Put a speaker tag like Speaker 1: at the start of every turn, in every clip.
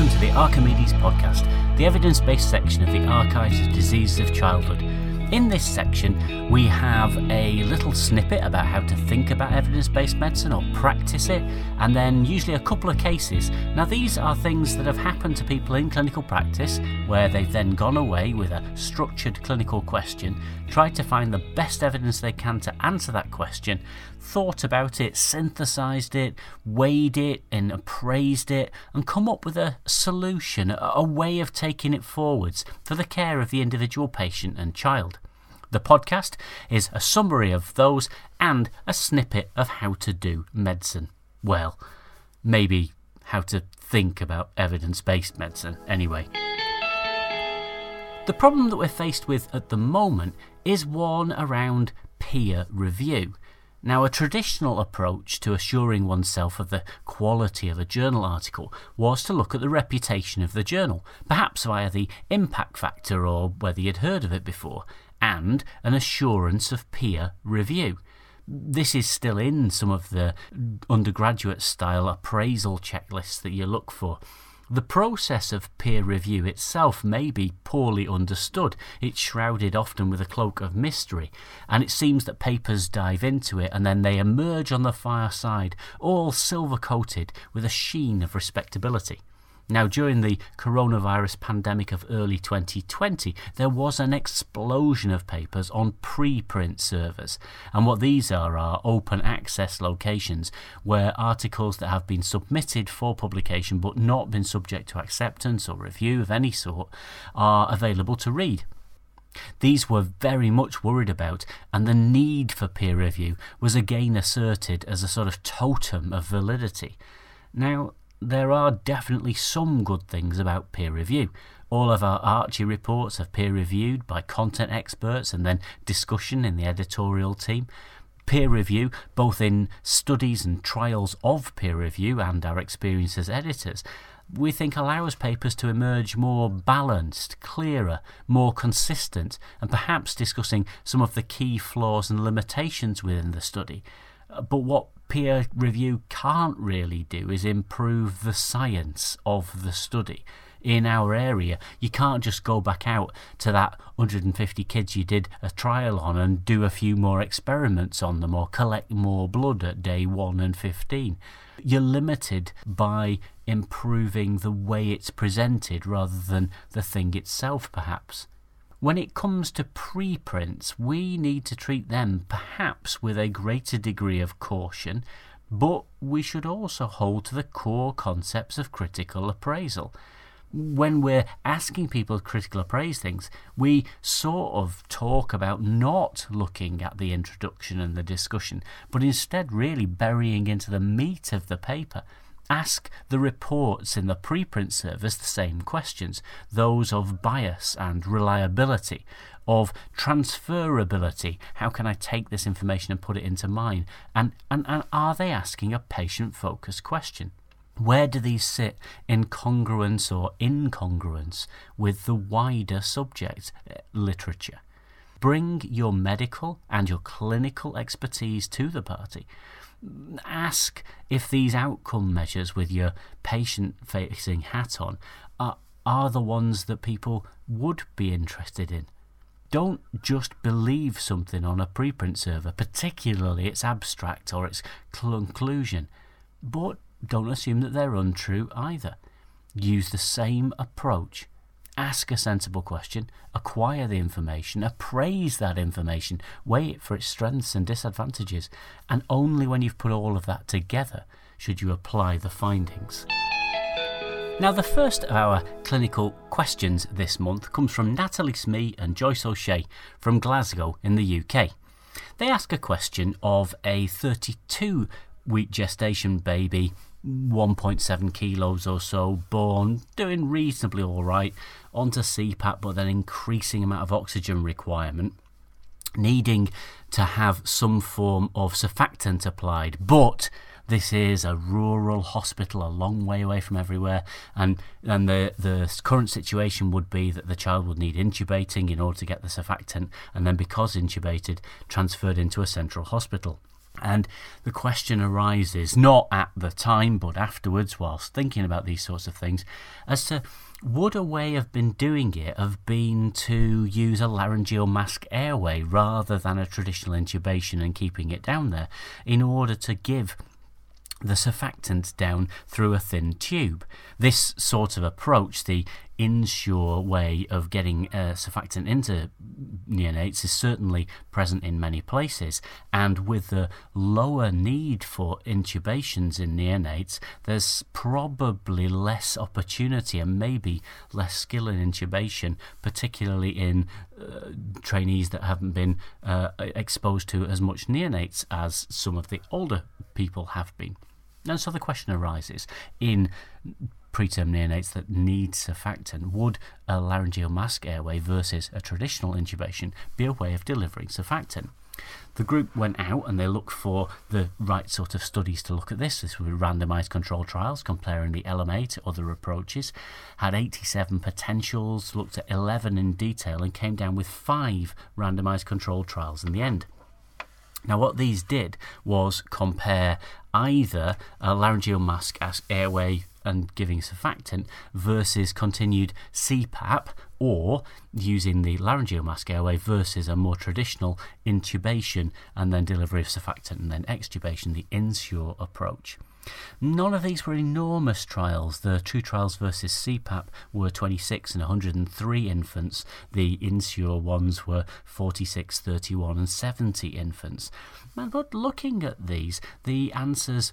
Speaker 1: welcome to the Archimedes podcast, the evidence based section of the Archives of Diseases of Childhood. In this section, we have a little snippet about how to think about evidence based medicine or practice it, and then usually a couple of cases. Now, these are things that have happened to people in clinical practice where they've then gone away with a structured clinical question, tried to find the best evidence they can to answer that question, thought about it, synthesized it, weighed it, and appraised it, and come up with a solution, a way of taking it forwards for the care of the individual patient and child. The podcast is a summary of those and a snippet of how to do medicine. Well, maybe how to think about evidence based medicine, anyway. The problem that we're faced with at the moment is one around peer review. Now, a traditional approach to assuring oneself of the quality of a journal article was to look at the reputation of the journal, perhaps via the impact factor or whether you'd heard of it before, and an assurance of peer review. This is still in some of the undergraduate style appraisal checklists that you look for. The process of peer review itself may be poorly understood. It's shrouded often with a cloak of mystery, and it seems that papers dive into it and then they emerge on the fireside, all silver coated with a sheen of respectability. Now, during the coronavirus pandemic of early 2020, there was an explosion of papers on preprint servers. And what these are are open access locations where articles that have been submitted for publication but not been subject to acceptance or review of any sort are available to read. These were very much worried about, and the need for peer review was again asserted as a sort of totem of validity. Now, there are definitely some good things about peer review. All of our Archie reports are peer reviewed by content experts and then discussion in the editorial team. Peer review, both in studies and trials of peer review and our experience as editors, we think allows papers to emerge more balanced, clearer, more consistent, and perhaps discussing some of the key flaws and limitations within the study. But what peer review can't really do is improve the science of the study in our area. You can't just go back out to that 150 kids you did a trial on and do a few more experiments on them or collect more blood at day 1 and 15. You're limited by improving the way it's presented rather than the thing itself, perhaps. When it comes to preprints, we need to treat them perhaps with a greater degree of caution, but we should also hold to the core concepts of critical appraisal. When we're asking people to critical appraise things, we sort of talk about not looking at the introduction and the discussion, but instead really burying into the meat of the paper Ask the reports in the preprint service the same questions, those of bias and reliability, of transferability. How can I take this information and put it into mine? And, and, and are they asking a patient focused question? Where do these sit in congruence or incongruence with the wider subject uh, literature? Bring your medical and your clinical expertise to the party ask if these outcome measures with your patient facing hat on are, are the ones that people would be interested in. Don't just believe something on a preprint server, particularly its abstract or its conclusion, but don't assume that they're untrue either. Use the same approach ask a sensible question, acquire the information, appraise that information, weigh it for its strengths and disadvantages, and only when you've put all of that together should you apply the findings. Now, the first of our clinical questions this month comes from Natalie Smee and Joyce O'Shea from Glasgow in the UK. They ask a question of a 32 week gestation baby 1.7 kilos or so, born, doing reasonably all right, onto CPAP, but then increasing amount of oxygen requirement, needing to have some form of surfactant applied, but this is a rural hospital, a long way away from everywhere, and and the the current situation would be that the child would need intubating in order to get the surfactant, and then because intubated, transferred into a central hospital. And the question arises, not at the time, but afterwards, whilst thinking about these sorts of things, as to would a way of been doing it have been to use a laryngeal mask airway rather than a traditional intubation and keeping it down there in order to give the surfactant down through a thin tube. This sort of approach, the Insure way of getting uh, surfactant into neonates, is certainly present in many places. And with the lower need for intubations in neonates, there's probably less opportunity and maybe less skill in intubation, particularly in uh, trainees that haven't been uh, exposed to as much neonates as some of the older people have been. And so the question arises in preterm neonates that need surfactant, would a laryngeal mask airway versus a traditional intubation be a way of delivering surfactant? The group went out and they looked for the right sort of studies to look at this. This were randomized control trials comparing the LMA to other approaches, had 87 potentials, looked at 11 in detail, and came down with five randomized control trials in the end. Now, what these did was compare either a laryngeal mask as airway and giving surfactant versus continued CPAP or using the laryngeal mask airway versus a more traditional intubation and then delivery of surfactant and then extubation, the Insure approach. None of these were enormous trials. The two trials versus CPAP were 26 and 103 infants. The Insure ones were 46, 31, and 70 infants. But looking at these, the answers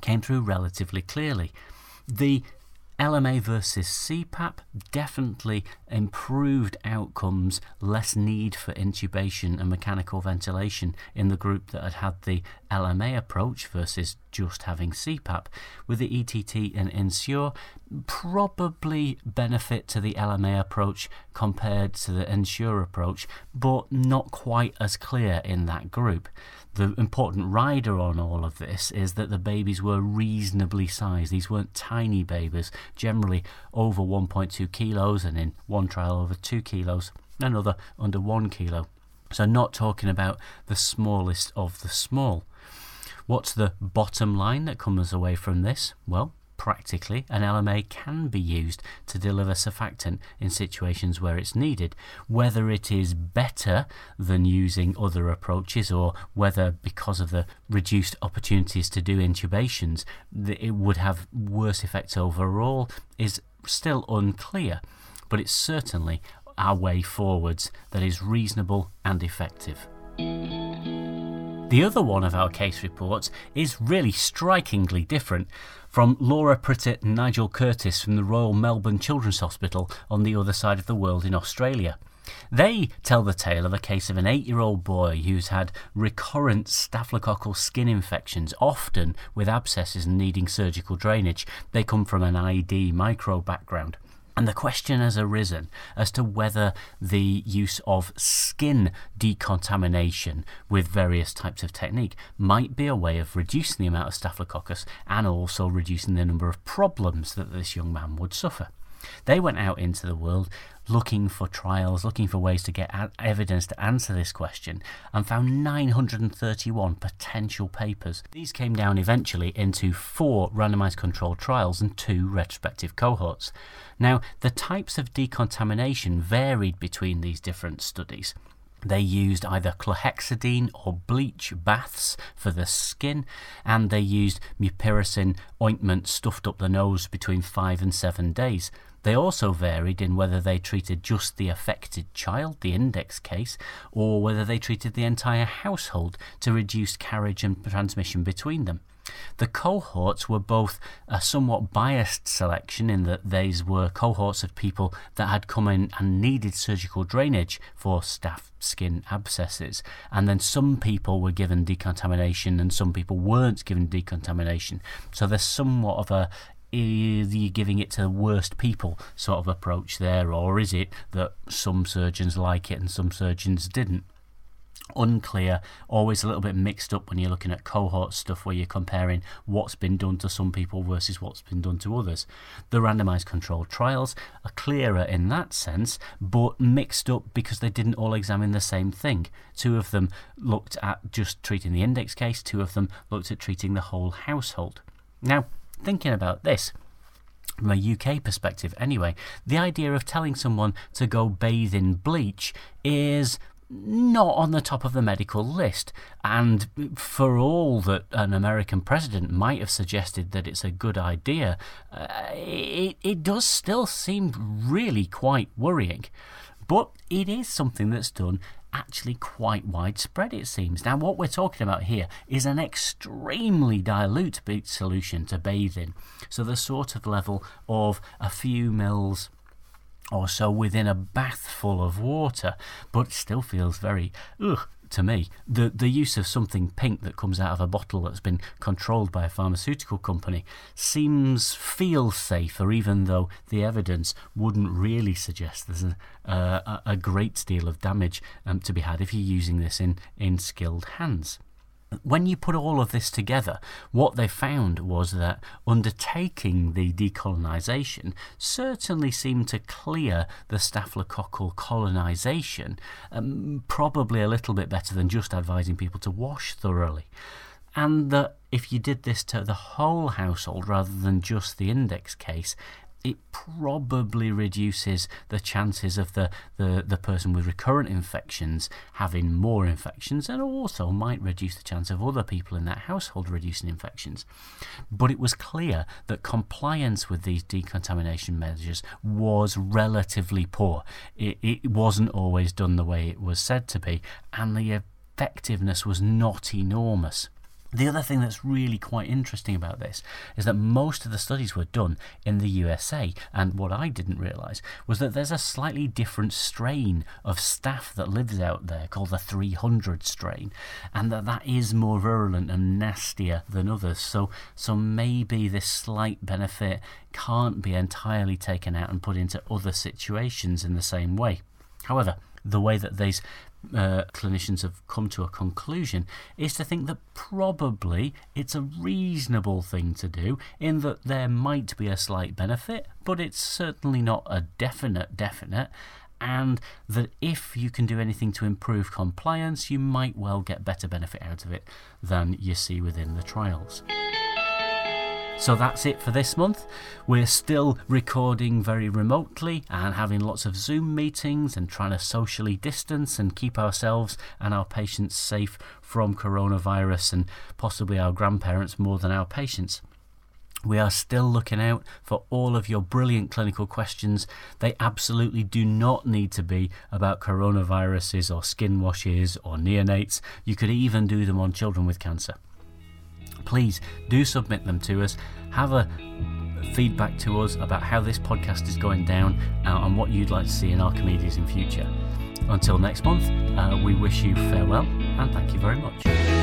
Speaker 1: came through relatively clearly. The LMA versus CPAP definitely improved outcomes, less need for intubation and mechanical ventilation in the group that had had the LMA approach versus just having CPAP. With the ETT and Insure, probably benefit to the LMA approach compared to the Insure approach, but not quite as clear in that group the important rider on all of this is that the babies were reasonably sized. These weren't tiny babies, generally over 1.2 kilos, and in one trial over 2 kilos, another under 1 kilo. So, not talking about the smallest of the small. What's the bottom line that comes away from this? Well, Practically, an LMA can be used to deliver surfactant in situations where it's needed. Whether it is better than using other approaches or whether, because of the reduced opportunities to do intubations, it would have worse effects overall is still unclear. But it's certainly our way forwards that is reasonable and effective. The other one of our case reports is really strikingly different from Laura Prittett and Nigel Curtis from the Royal Melbourne Children's Hospital on the other side of the world in Australia. They tell the tale of a case of an eight year old boy who's had recurrent staphylococcal skin infections, often with abscesses and needing surgical drainage. They come from an ID micro background. And the question has arisen as to whether the use of skin decontamination with various types of technique might be a way of reducing the amount of staphylococcus and also reducing the number of problems that this young man would suffer. They went out into the world looking for trials, looking for ways to get evidence to answer this question, and found 931 potential papers. These came down eventually into four randomized controlled trials and two retrospective cohorts. Now, the types of decontamination varied between these different studies. They used either chlorhexidine or bleach baths for the skin, and they used mupirocin ointment stuffed up the nose between five and seven days. They also varied in whether they treated just the affected child, the index case, or whether they treated the entire household to reduce carriage and transmission between them. The cohorts were both a somewhat biased selection in that these were cohorts of people that had come in and needed surgical drainage for staph skin abscesses, and then some people were given decontamination and some people weren't given decontamination. So there's somewhat of a is you giving it to the worst people sort of approach there, or is it that some surgeons like it and some surgeons didn't? unclear, always a little bit mixed up when you're looking at cohort stuff where you're comparing what's been done to some people versus what's been done to others. The randomized controlled trials are clearer in that sense, but mixed up because they didn't all examine the same thing. Two of them looked at just treating the index case, two of them looked at treating the whole household. Now, thinking about this, from a UK perspective anyway, the idea of telling someone to go bathe in bleach is not on the top of the medical list. And for all that an American president might have suggested that it's a good idea, uh, it, it does still seem really quite worrying. But it is something that's done actually quite widespread, it seems. Now, what we're talking about here is an extremely dilute boot solution to bathe in. So, the sort of level of a few mils or so within a bath full of water, but still feels very ugh to me. The the use of something pink that comes out of a bottle that's been controlled by a pharmaceutical company seems feels safer, even though the evidence wouldn't really suggest there's a, uh, a great deal of damage um, to be had if you're using this in, in skilled hands when you put all of this together, what they found was that undertaking the decolonisation certainly seemed to clear the staphylococcal colonisation, um, probably a little bit better than just advising people to wash thoroughly. And that if you did this to the whole household rather than just the index case, it probably reduces the chances of the, the, the person with recurrent infections having more infections and also might reduce the chance of other people in that household reducing infections. But it was clear that compliance with these decontamination measures was relatively poor. It, it wasn't always done the way it was said to be, and the effectiveness was not enormous. The other thing that's really quite interesting about this is that most of the studies were done in the USA, and what I didn't realise was that there's a slightly different strain of staph that lives out there called the 300 strain, and that that is more virulent and nastier than others. So, so maybe this slight benefit can't be entirely taken out and put into other situations in the same way. However, the way that these uh, clinicians have come to a conclusion is to think that probably it's a reasonable thing to do in that there might be a slight benefit, but it's certainly not a definite, definite. And that if you can do anything to improve compliance, you might well get better benefit out of it than you see within the trials. So that's it for this month. We're still recording very remotely and having lots of Zoom meetings and trying to socially distance and keep ourselves and our patients safe from coronavirus and possibly our grandparents more than our patients. We are still looking out for all of your brilliant clinical questions. They absolutely do not need to be about coronaviruses or skin washes or neonates. You could even do them on children with cancer please do submit them to us. Have a feedback to us about how this podcast is going down uh, and what you'd like to see in Archimedes in future. Until next month, uh, we wish you farewell and thank you very much.